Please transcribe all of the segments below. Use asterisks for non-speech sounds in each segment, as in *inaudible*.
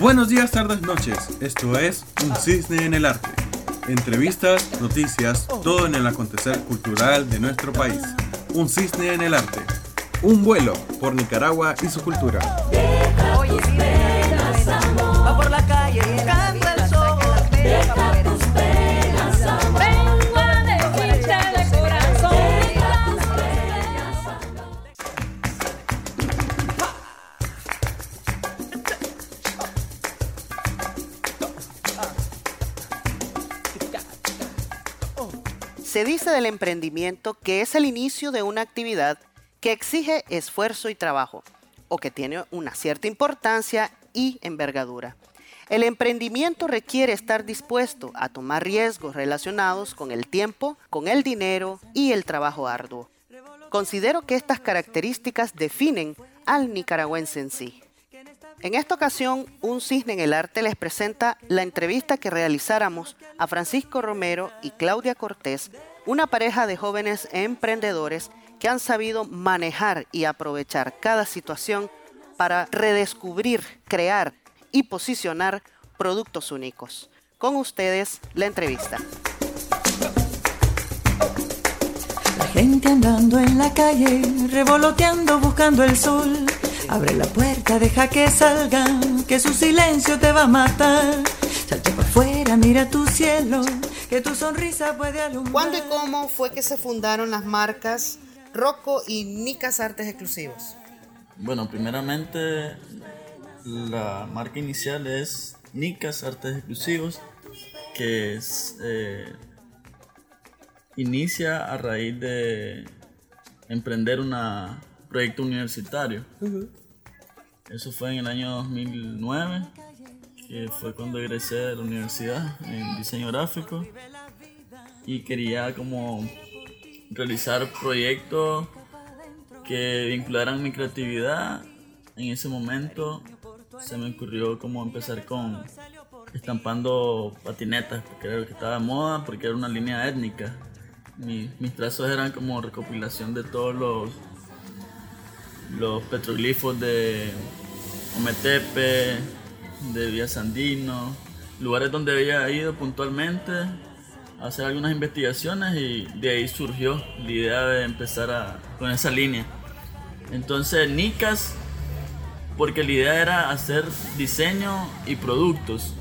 Buenos días, tardes, noches. Esto es Un Cisne en el Arte. Entrevistas, noticias, todo en el acontecer cultural de nuestro país. Un Cisne en el Arte. Un vuelo por Nicaragua y su cultura. Se dice del emprendimiento que es el inicio de una actividad que exige esfuerzo y trabajo, o que tiene una cierta importancia y envergadura. El emprendimiento requiere estar dispuesto a tomar riesgos relacionados con el tiempo, con el dinero y el trabajo arduo. Considero que estas características definen al nicaragüense en sí. En esta ocasión, Un Cisne en el Arte les presenta la entrevista que realizáramos a Francisco Romero y Claudia Cortés, una pareja de jóvenes emprendedores que han sabido manejar y aprovechar cada situación para redescubrir, crear y posicionar productos únicos. Con ustedes, la entrevista. Andando en la calle, revoloteando buscando el sol. Abre la puerta, deja que salgan, que su silencio te va a matar. Salte para afuera, mira tu cielo, que tu sonrisa puede alumbrar. ¿Cuándo y cómo fue que se fundaron las marcas Rocco y Nicas Artes Exclusivos? Bueno, primeramente la marca inicial es Nicas Artes Exclusivos, que es, eh, inicia a raíz de emprender un proyecto universitario. Eso fue en el año 2009, que fue cuando egresé de la universidad en diseño gráfico y quería como realizar proyectos que vincularan mi creatividad. En ese momento se me ocurrió como empezar con estampando patinetas, porque era lo que estaba de moda, porque era una línea étnica. Mi- mis trazos eran como recopilación de todos los, los petroglifos de Ometepe, de Villa Sandino, lugares donde había ido puntualmente a hacer algunas investigaciones y de ahí surgió la idea de empezar a- con esa línea. Entonces, Nicas, porque la idea era hacer diseño y productos,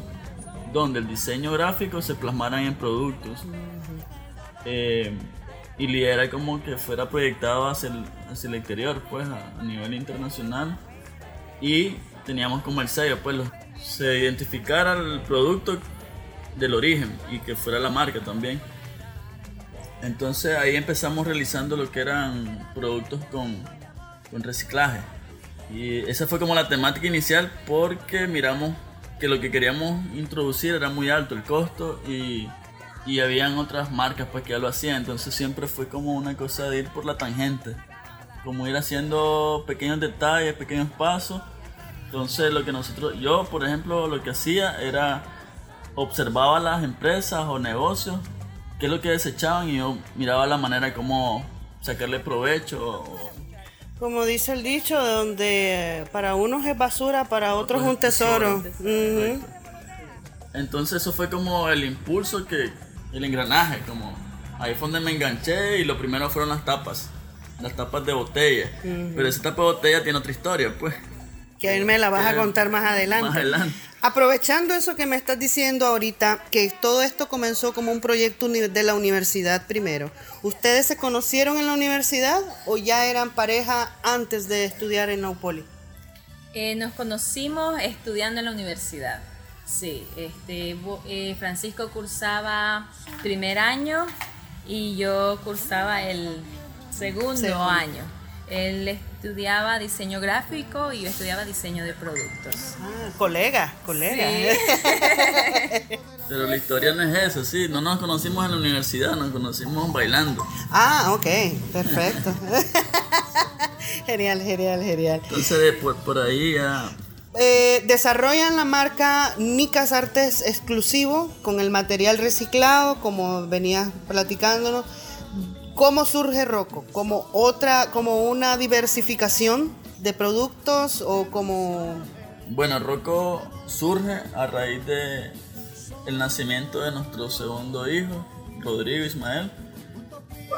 donde el diseño gráfico se plasmaran en productos. Eh, y la idea era como que fuera proyectado hacia el, hacia el exterior, pues a, a nivel internacional. Y teníamos como el sello, pues lo- se identificara el producto del origen y que fuera la marca también. Entonces ahí empezamos realizando lo que eran productos con, con reciclaje. Y esa fue como la temática inicial porque miramos que lo que queríamos introducir era muy alto el costo y, y habían otras marcas pues que ya lo hacían. Entonces siempre fue como una cosa de ir por la tangente. Como ir haciendo pequeños detalles, pequeños pasos. Entonces lo que nosotros, yo por ejemplo lo que hacía era observaba las empresas o negocios, qué es lo que desechaban y yo miraba la manera como sacarle provecho. Como dice el dicho, donde para unos es basura, para otros es un tesoro. Entonces eso fue como el impulso que, el engranaje, como ahí fue donde me enganché y lo primero fueron las tapas, las tapas de botella. Pero esa tapa de botella tiene otra historia, pues. Que ahí me la vas a Eh, contar más adelante. Más adelante. Aprovechando eso que me estás diciendo ahorita, que todo esto comenzó como un proyecto de la universidad primero. ¿Ustedes se conocieron en la universidad o ya eran pareja antes de estudiar en Naupoli? Eh, nos conocimos estudiando en la universidad. Sí, este, bo- eh, Francisco cursaba primer año y yo cursaba el segundo, Segundo. año. Él estudiaba diseño gráfico y yo estudiaba diseño de productos. Ah, colega, colega. *laughs* Pero la historia no es eso, sí. No nos conocimos en la universidad, nos conocimos bailando. Ah, ok, perfecto. *laughs* genial, genial, genial. Entonces por, por ahí ya Eh, desarrollan la marca Nicas Artes exclusivo con el material reciclado, como venías platicándonos. ¿Cómo surge Rocco? ¿Como otra, como una diversificación de productos o como Bueno, Rocco surge a raíz de el nacimiento de nuestro segundo hijo, Rodrigo Ismael,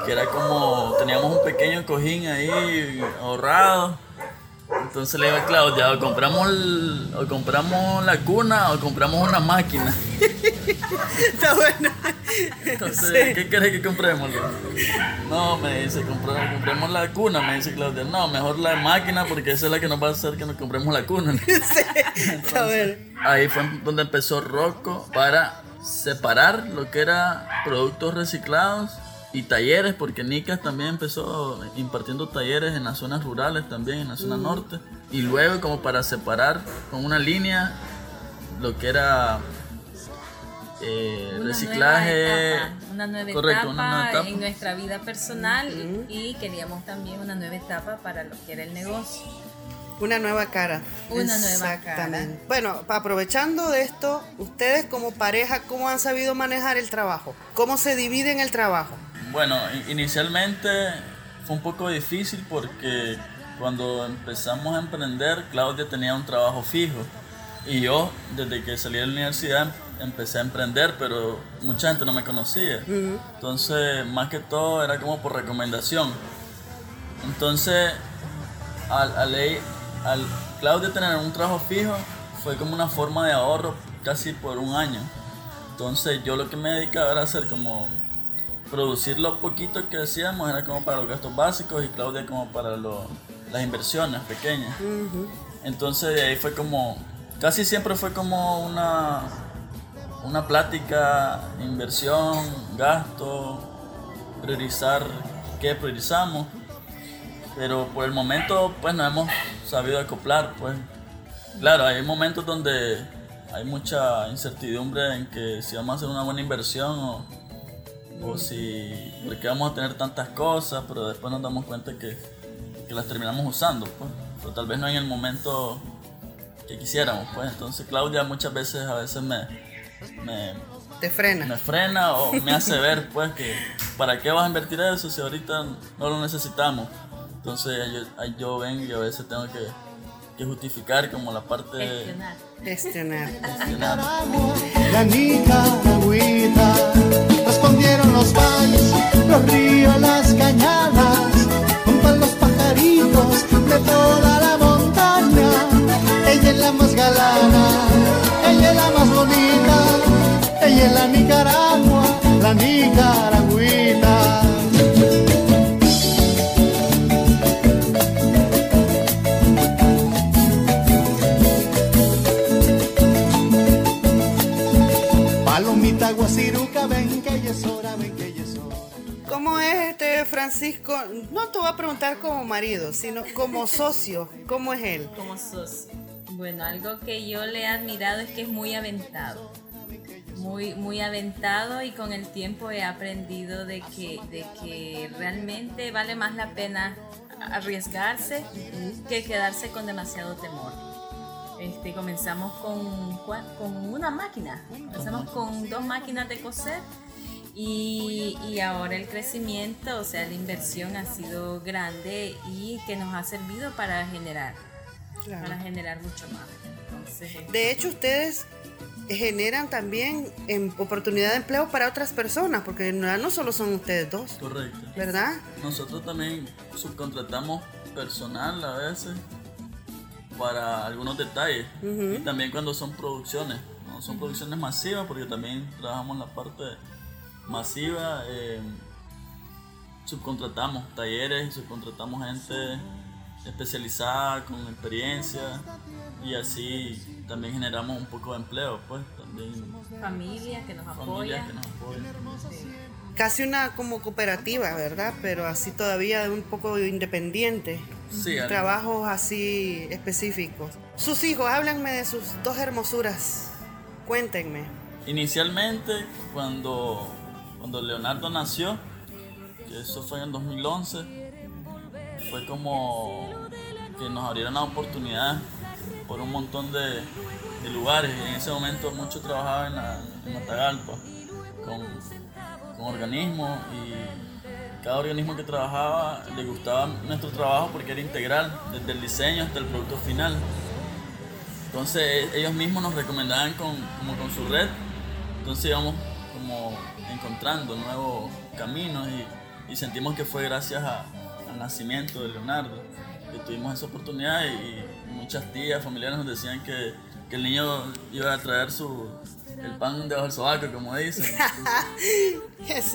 que era como, teníamos un pequeño cojín ahí ahorrado. Entonces le digo a Claudia, o compramos, o compramos la cuna o compramos una máquina. *laughs* Está bueno. Entonces, ¿qué querés que compremos? No, me dice, compremos la cuna, me dice Claudia. No, mejor la máquina porque esa es la que nos va a hacer que nos compremos la cuna. *laughs* ahí fue donde empezó Rocco para separar lo que era productos reciclados y talleres, porque Nicas también empezó impartiendo talleres en las zonas rurales también, en la zona norte. Y luego como para separar con una línea lo que era eh, reciclaje. una nueva etapa en nuestra vida personal y queríamos también una nueva etapa para lo que era el negocio. Una nueva cara. Una nueva cara. Bueno, aprovechando de esto, ustedes como pareja, ¿cómo han sabido manejar el trabajo? ¿Cómo se dividen el trabajo? Bueno, inicialmente fue un poco difícil porque cuando empezamos a emprender, Claudia tenía un trabajo fijo y yo, desde que salí de la universidad, empecé a emprender, pero mucha gente no me conocía. Entonces, más que todo, era como por recomendación. Entonces, al, al, al Claudio tener un trabajo fijo, fue como una forma de ahorro casi por un año. Entonces, yo lo que me dedicaba era hacer como producir lo poquito que hacíamos, era como para los gastos básicos y Claudia como para las inversiones pequeñas. Entonces, de ahí fue como casi siempre fue como una, una plática, inversión, gasto, priorizar qué priorizamos. Pero por el momento pues nos hemos sabido acoplar. Pues. Claro, hay momentos donde hay mucha incertidumbre en que si vamos a hacer una buena inversión o, o si porque vamos a tener tantas cosas, pero después nos damos cuenta que, que las terminamos usando. Pues. Pero tal vez no en el momento que quisiéramos, pues. Entonces Claudia muchas veces, a veces me, me te frena. Me frena o me hace *laughs* ver, pues, que para qué vas a invertir eso si ahorita no lo necesitamos. Entonces yo, yo vengo y a veces tengo que, que justificar como la parte Gestionar. Gestionar. Gestionar. La nicaragüita respondieron los valles, los ríos, las cañadas, junto a los pajaritos de toda la ella es la más galana, ella es la más bonita, ella es la Nicaragua, la Nicaragüita. Francisco? No te voy a preguntar como marido, sino como socio. ¿Cómo es él? Como socio. Bueno, algo que yo le he admirado es que es muy aventado. Muy, muy aventado y con el tiempo he aprendido de que, de que realmente vale más la pena arriesgarse que quedarse con demasiado temor. Este, comenzamos con, con una máquina, comenzamos con dos máquinas de coser y, y, ahora el crecimiento, o sea, la inversión ha sido grande y que nos ha servido para generar para generar mucho más. De hecho, ustedes generan también oportunidad de empleo para otras personas, porque no, no solo son ustedes dos. Correcto. ¿Verdad? Nosotros también subcontratamos personal a veces para algunos detalles. Y también cuando son producciones. No son producciones masivas, porque también trabajamos en la parte masiva. Eh, subcontratamos talleres, subcontratamos gente especializada, con experiencia y así también generamos un poco de empleo, pues también. Familia que nos apoya. Casi una como cooperativa, ¿verdad? Pero así todavía un poco independiente. Sí, Trabajos así específicos. Sus hijos, háblenme de sus dos hermosuras. Cuéntenme. Inicialmente, cuando, cuando Leonardo nació, que eso fue en 2011, fue como que nos abrieron la oportunidad por un montón de, lugares. En ese momento mucho trabajaba en, la, Matagalpa con, organismos y cada organismo que trabajaba le gustaba nuestro trabajo porque era integral, desde el diseño hasta el producto final. Entonces ellos mismos nos recomendaban como con su red, entonces íbamos como encontrando nuevos caminos y, y sentimos que fue gracias a- al nacimiento de Leonardo que tuvimos esa oportunidad y, y muchas tías, familiares nos decían que, que el niño iba a traer su, el pan debajo del sobaco, como dicen. *laughs*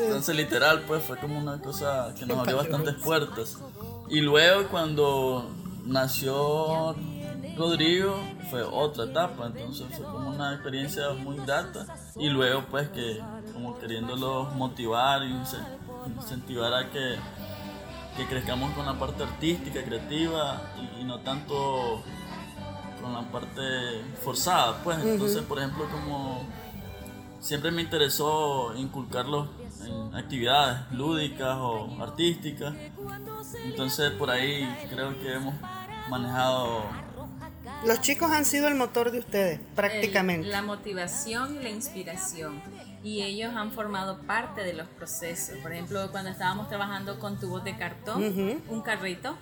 Entonces literal pues fue como una cosa que nos abrió bastantes puertas. Y luego cuando nació Rodrigo fue otra etapa, entonces fue como una experiencia muy grata. Y luego pues que como queriéndolos motivar y ince- incentivar a que, que crezcamos con la parte artística, creativa y, y no tanto con la parte forzada. Pues entonces por ejemplo como siempre me interesó inculcarlos en actividades lúdicas o artísticas. Entonces por ahí creo que hemos manejado Los chicos han sido el motor de ustedes, prácticamente. El- la motivación y la inspiración. Y ellos han formado parte de los procesos. Por ejemplo, cuando estábamos trabajando con tubos de cartón, un carrito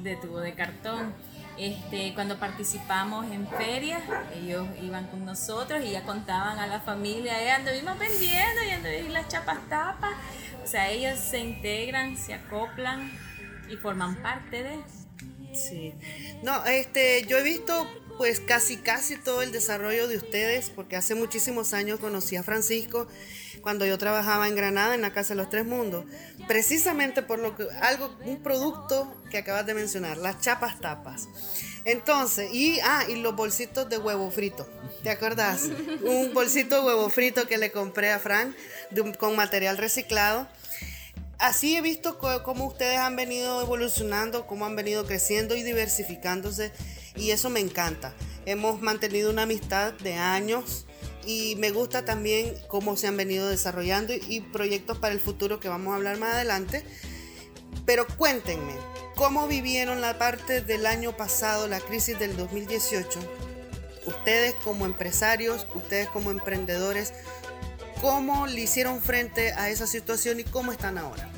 de tubo de cartón. Este, cuando participamos en ferias, ellos iban con nosotros y ya contaban a la familia, eh, anduvimos vendiendo y anduvimos las chapas tapas. O sea, ellos se integran, se acoplan y forman parte de Sí. No, este, yo he visto pues casi casi todo el desarrollo de ustedes, porque hace muchísimos años conocí a Francisco cuando yo trabajaba en Granada en la Casa de los Tres Mundos, precisamente por lo que algo un producto que acabas de mencionar, las chapas tapas. Entonces, y ah, y los bolsitos de huevo frito. ¿Te acuerdas? *laughs* Un bolsito de huevo frito que le compré a Frank de con material reciclado. Así he visto cómo ustedes han venido evolucionando, cómo han venido creciendo y diversificándose y eso me encanta. Hemos mantenido una amistad de años y me gusta también cómo se han venido desarrollando y proyectos para el futuro que vamos a hablar más adelante. Pero cuéntenme, ¿cómo vivieron la parte del año pasado, la crisis del 2018? Ustedes como empresarios, ustedes como emprendedores, ¿cómo le hicieron frente a esa situación y cómo están ahora?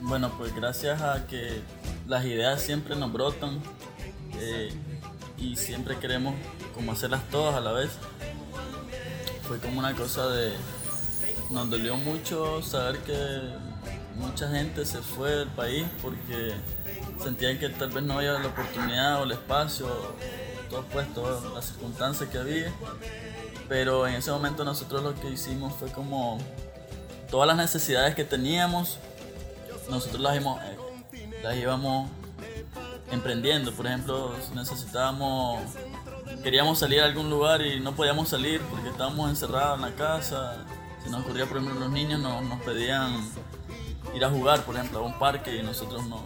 Bueno, pues gracias a que las ideas siempre nos brotan eh, y siempre queremos como hacerlas todas a la vez. Fue como una cosa de... Nos dolió mucho saber que mucha gente se fue del país porque sentían que tal vez no había la oportunidad o el espacio, todo pues, todas las circunstancias que había. Pero en ese momento nosotros lo que hicimos fue como todas las necesidades que teníamos, nosotros las íbamos, eh, las íbamos emprendiendo. Por ejemplo, si necesitábamos, queríamos salir a algún lugar y no podíamos salir porque estábamos encerrados en la casa. Si nos ocurría, por ejemplo, los niños nos, nos pedían ir a jugar, por ejemplo, a un parque y nosotros no,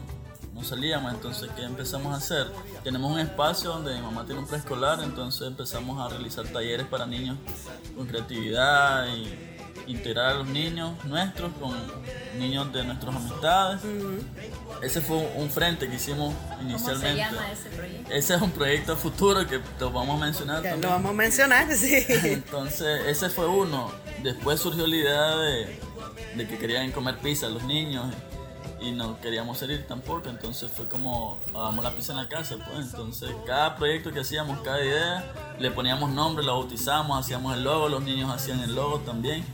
no salíamos. Entonces, ¿qué empezamos a hacer? Tenemos un espacio donde mi mamá tiene un preescolar, entonces empezamos a realizar talleres para niños con creatividad y integrar a los niños nuestros con niños de nuestras amistades. Ese fue un frente que hicimos ¿Cómo se inicialmente. llama ese proyecto? Ese es un proyecto futuro que lo vamos a mencionar también. lo vamos a mencionar, sí. *laughs* Entonces, ese fue uno. Después surgió la idea de, de que querían comer pizza los niños y no queríamos salir tampoco. Entonces fue como, hagamos la pizza en la casa. Pues. Entonces, cada proyecto que hacíamos, cada idea, le poníamos nombre, lo bautizamos, hacíamos el logo, los niños hacían el logo también.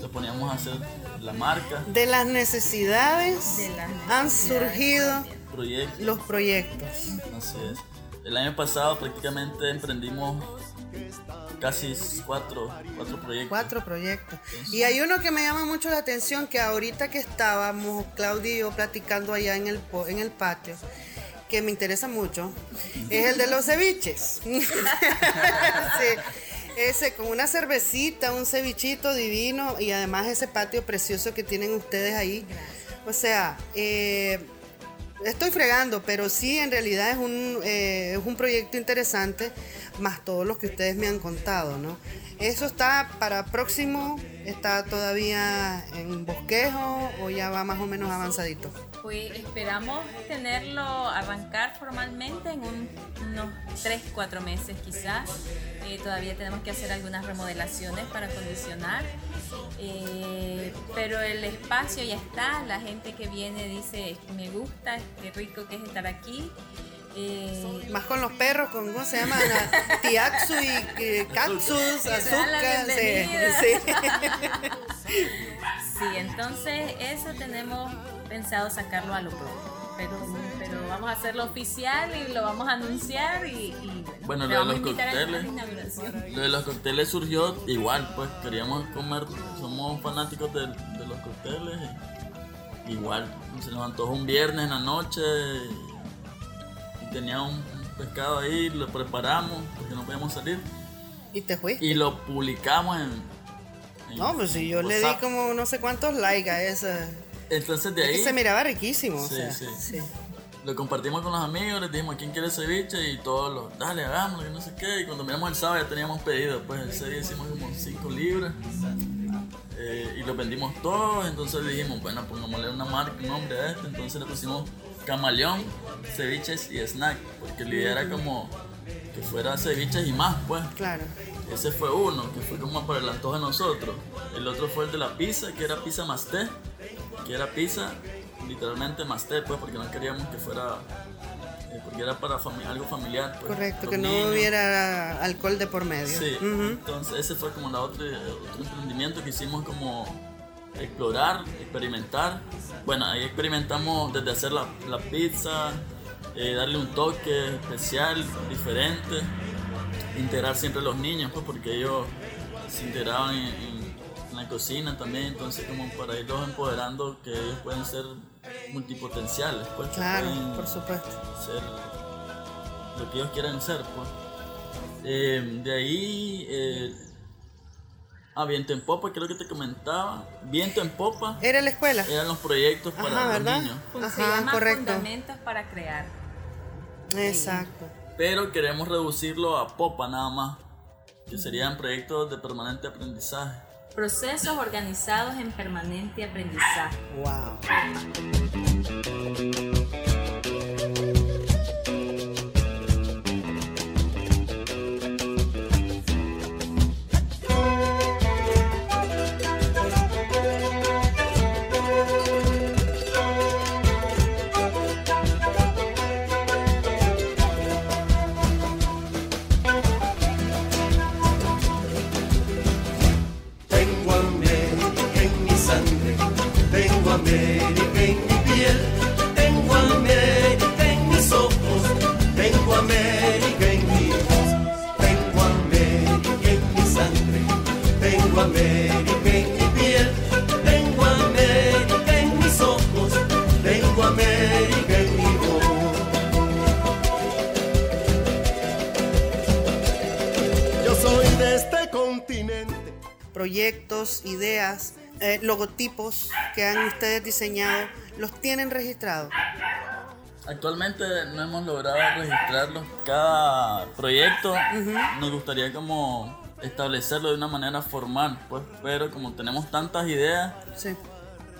Lo poníamos a hacer la marca, De las necesidades De las han necesidades surgido también. proyectos. los proyectos. Así es. El año pasado prácticamente emprendimos casi cuatro, cuatro proyectos. Cuatro proyectos. Y hay uno que me llama mucho la atención, que ahorita que estábamos, Claudia y yo platicando allá en el, en el patio, que me interesa mucho, es el de los ceviches. *laughs* Sí. Ese con una cervecita, un cevichito divino y además ese patio precioso que tienen ustedes ahí. O sea, eh, estoy fregando, pero sí en realidad es un, eh, es un proyecto interesante, más todos los que ustedes me han contado, ¿no? Eso está para próximo, está todavía en bosquejo o ya va más o menos avanzadito. Pues esperamos tenerlo, arrancar formalmente en un- unos 3, 4 meses quizás. Eh, todavía tenemos que hacer algunas remodelaciones para acondicionar. Eh, pero el espacio ya está, la gente que viene dice, me gusta, qué rico que es estar aquí. Eh, Más con los perros, con ¿cómo se llama? Na- *laughs* Tiaxu y eh, *laughs* la azúcar. Sí, bienvenida. *laughs* sí. sí, entonces eso tenemos pensado sacarlo a lo pronto. Pero, pero vamos a hacerlo oficial y lo vamos a anunciar y, y Bueno, lo de vamos a los invitar a la cócteles. inauguración. Lo de los cócteles surgió igual, pues queríamos comer, somos fanáticos de, de los cócteles. y igual, se nos antojó un viernes en la noche y, y tenía un, un pescado ahí, lo preparamos porque no podíamos salir Y te fuiste. y lo publicamos en. en No, pues si yo le di como no sé cuántos likes a esa. Entonces de Es que ahí se miraba riquísimo. o Sí, sea, sí. sí. lo compartimos con los amigos, les dijimos quién quiere ceviche y todos los, dale, hagámoslo, que no sé qué. Y cuando miramos el sábado ya teníamos pedido, pues ese día hicimos como 5 libras eh, y lo vendimos todos. Entonces dijimos, bueno, pongámosle una marca, un nombre a esto. Entonces le pusimos Camaleón, ceviches y snack, porque la idea era como que fuera ceviches y más, pues. Claro. Ese fue uno, que fue como para el antojo de nosotros. El otro fue el de la pizza, que era pizza masté, que era pizza literalmente masté, pues, porque no queríamos que fuera, eh, porque era para fami- algo familiar. Pues, Correcto, que no niños. hubiera alcohol de por medio. Sí, entonces ese fue como la otra, otro emprendimiento que hicimos como explorar, experimentar. Bueno, ahí experimentamos desde hacer la, la pizza, eh, darle un toque especial, diferente, integrar siempre a los niños, pues porque ellos se integraban en, en- en la cocina también, entonces como para irlos empoderando que ellos pueden ser multipotenciales, pues Claro, pueden por supuesto. ser lo que ellos quieran ser, pues. Eh, de ahí, eh, ah, Viento en Popa, creo que te comentaba. Viento en Popa ¿Era la escuela? eran los proyectos para los niños. Se Ajá, llama correcto. Fundamentos para crear. Exacto. Pero queremos reducirlo a Popa nada más, que serían proyectos de permanente aprendizaje. Procesos organizados en permanente aprendizaje. América en mi piel, tengo América en mis ojos, tengo América en mi voz, tengo América en mi sangre, tengo América en mi piel, tengo América en mis ojos, tengo América en mi voz. Yo soy de este continente. Proyectos, ideas, eh, logotipos que han ustedes diseñado, ¿los tienen registrados? Actualmente no hemos logrado registrarlos. Cada proyecto nos gustaría como establecerlo de una manera formal, pues, pero como tenemos tantas ideas, Sí.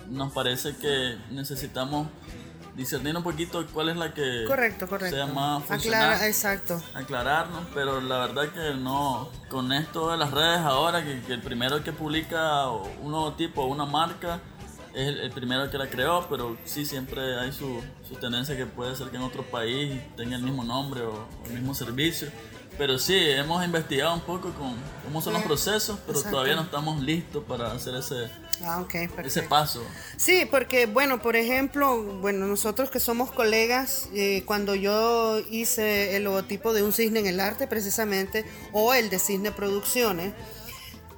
nos parece que necesitamos discernir un poquito cuál es la que Correcto, correcto. sea más funcional, Aclara, exacto. aclararnos, pero la verdad que no, con esto de las redes ahora, que, que el primero que publica un logotipo o una marca es el, el primero que la creó, pero sí siempre hay su, su tendencia que puede ser que en otro país tenga el mismo nombre o, o el mismo servicio. Pero sí, hemos investigado un poco con cómo son los procesos, pero Exacto. todavía no estamos listos para hacer ese, Ah, ok, ese paso. Sí, porque bueno, por ejemplo, bueno, nosotros que somos colegas, eh, cuando yo hice el logotipo de un cisne en el arte precisamente, o el de Cisne Producciones,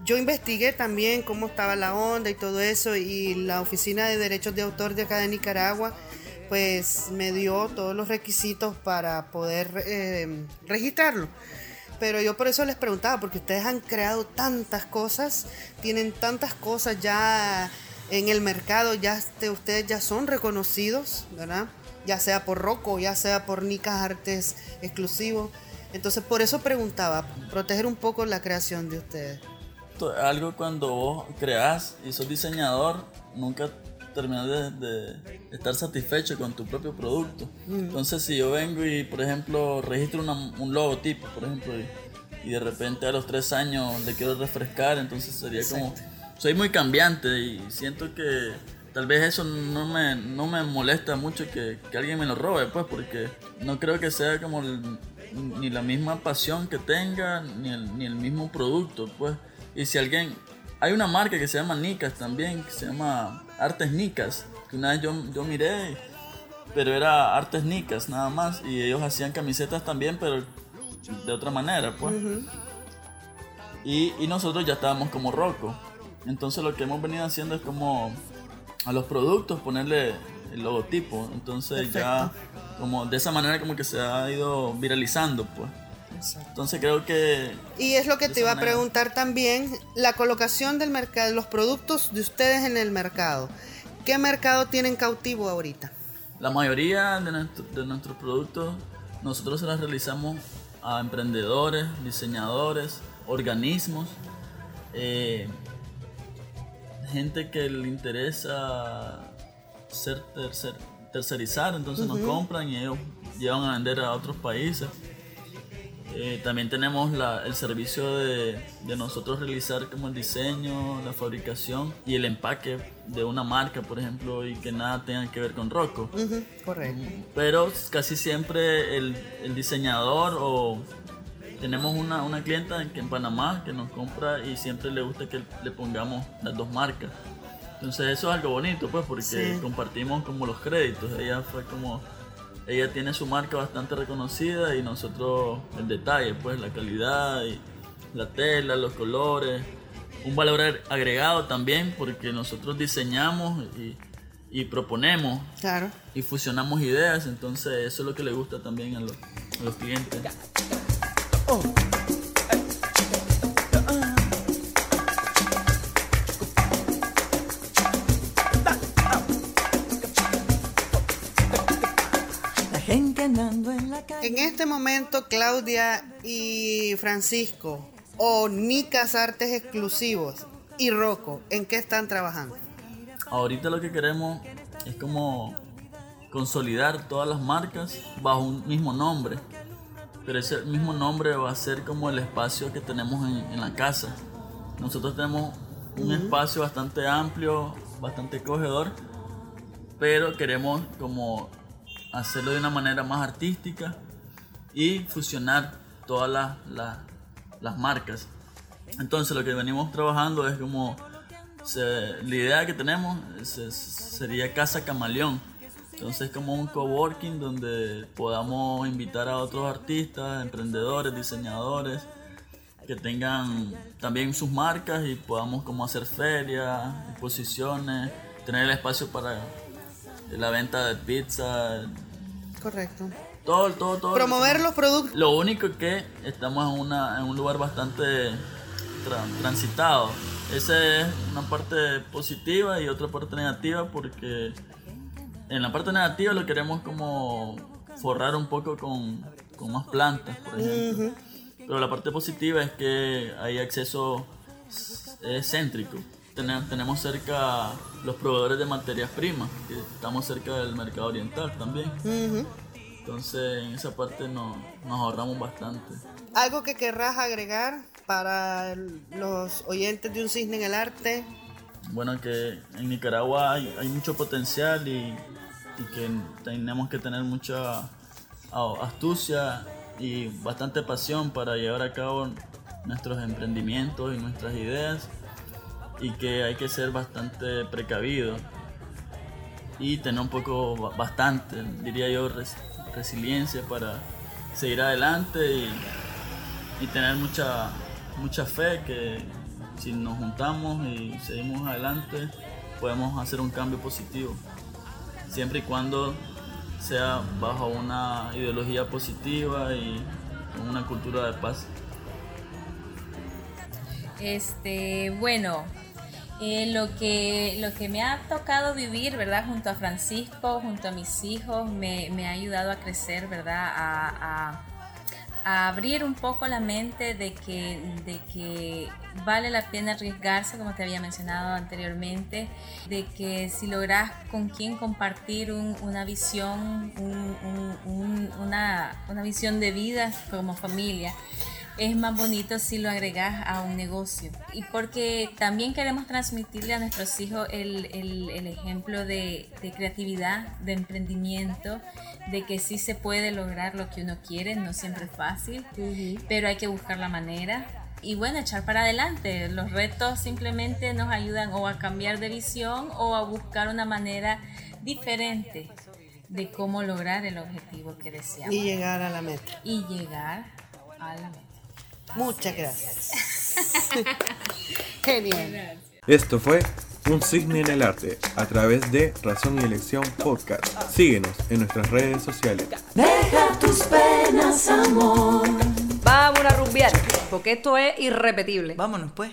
yo investigué también cómo estaba la onda y todo eso, y la Oficina de Derechos de Autor de acá de Nicaragua, pues me dio todos los requisitos para poder eh, registrarlo. Pero yo por eso les preguntaba, porque ustedes han creado tantas cosas, tienen tantas cosas ya en el mercado, ya este, ustedes ya son reconocidos, ¿verdad? Ya sea por Rocco, ya sea por Nicas Artes exclusivo. Entonces por eso preguntaba, proteger un poco la creación de ustedes. Algo cuando vos creas y sos diseñador, nunca terminas de, de estar satisfecho con tu propio producto. Entonces, si yo vengo y, por ejemplo, registro una- un logotipo, por ejemplo, y, y de repente a los tres años le quiero refrescar, entonces sería como. Soy muy cambiante y siento que tal vez eso no me, no me molesta mucho que, que alguien me lo robe, pues, porque no creo que sea como el- ni la misma pasión que tenga, ni el, ni el mismo producto, pues. Y si alguien... Hay una marca que se llama Nicas también, que se llama Artes Nicas, que una vez yo, yo miré, pero era Artes Nicas nada más, y ellos hacían camisetas también, pero de otra manera, pues. Y, y nosotros ya estábamos como Rocco. Entonces lo que hemos venido haciendo es como a los productos ponerle el logotipo. Entonces ya como de esa manera como que se ha ido viralizando, pues. Entonces creo que Y es lo que te iba a preguntar también, la colocación del mercado, los productos de ustedes en el mercado. ¿Qué mercado tienen cautivo ahorita? la mayoría de, nuestro- de nuestros productos nosotros se las realizamos a emprendedores, diseñadores, organismos, eh, gente que le interesa ser tercer- tercerizar, entonces nos compran y ellos llevan a vender a otros países. Eh, también tenemos la- el servicio de, de nosotros realizar como el diseño, la fabricación y el empaque de una marca, por ejemplo, y que nada tenga que ver con Rocco. Correcto. Pero casi siempre el, el diseñador o tenemos una, una clienta que en Panamá que nos compra y siempre le gusta que le pongamos las dos marcas. Entonces eso es algo bonito pues porque Sí. compartimos como los créditos. Ella fue como, ella tiene su marca bastante reconocida y nosotros el detalle pues la calidad y la tela, los colores. Un valor ag- agregado también porque nosotros diseñamos y, y proponemos Claro. y fusionamos ideas, entonces eso es lo que le gusta también a los, a los clientes. La en este momento, Claudia y Francisco, o Nicas Artes Exclusivos y Rocco, ¿en qué están trabajando? Ahorita lo que queremos es como consolidar todas las marcas bajo un mismo nombre, pero ese mismo nombre va a ser como el espacio que tenemos en, en la casa. Nosotros tenemos un espacio bastante amplio, bastante acogedor, pero queremos como hacerlo de una manera más artística y fusionar todas las, las- marcas. Entonces lo que venimos trabajando es como se- la idea que tenemos es- sería Casa Camaleón. Entonces como un coworking donde podamos invitar a otros artistas, emprendedores, diseñadores que tengan también sus marcas y podamos como hacer ferias, exposiciones, tener el espacio para la venta de pizza, Correcto. Todo, todo, todo. Promover los productos. Lo único que estamos en, una, en un lugar bastante tra- transitado. Esa es una parte positiva y otra parte negativa porque en la parte negativa lo queremos como forrar un poco con, con más plantas, por ejemplo. Pero la parte positiva es que hay acceso es céntrico. Tene- Tenemos cerca los proveedores de materias primas, que estamos cerca del mercado oriental también. Entonces en esa parte no- nos ahorramos bastante. ¿Algo que querrás agregar para los oyentes de Un Cisne en el Arte? Bueno, que en Nicaragua hay, hay mucho potencial y, y que tenemos que tener mucha astucia y bastante pasión para llevar a cabo nuestros emprendimientos y nuestras ideas y que hay que ser bastante precavido y tener un poco, ba- bastante, diría yo, resiliencia para seguir adelante y, tener mucha, mucha fe que si nos juntamos y seguimos adelante podemos hacer un cambio positivo, siempre y cuando sea bajo una ideología positiva y con una cultura de paz. Este, bueno, eh, lo, que, lo que me ha tocado vivir, ¿verdad? Junto a Francisco, junto a mis hijos, me, me ha ayudado a crecer, ¿verdad? A, abrir un poco la mente de que, de que vale la pena arriesgarse, como te había mencionado anteriormente, de que si logras con quien compartir un- una visión, un- un- un- una, una visión de vida como familia, es más bonito si lo agregas a un negocio. Y porque también queremos transmitirle a nuestros hijos el, el, el ejemplo de, de, creatividad, de emprendimiento, de que sí se puede lograr lo que uno quiere, no siempre es fácil, pero hay que buscar la manera. Y bueno, echar para adelante. Los retos simplemente nos ayudan o a cambiar de visión o a buscar una manera diferente de cómo lograr el objetivo que deseamos. Y llegar a la meta. Y llegar a la meta. Muchas gracias. *laughs* Genial. Esto fue Un Cisne en el Arte a través de Razón y Elección Podcast. Síguenos en nuestras redes sociales. Deja tus penas, amor. Vamos a rumbear, porque esto es irrepetible. Vámonos pues.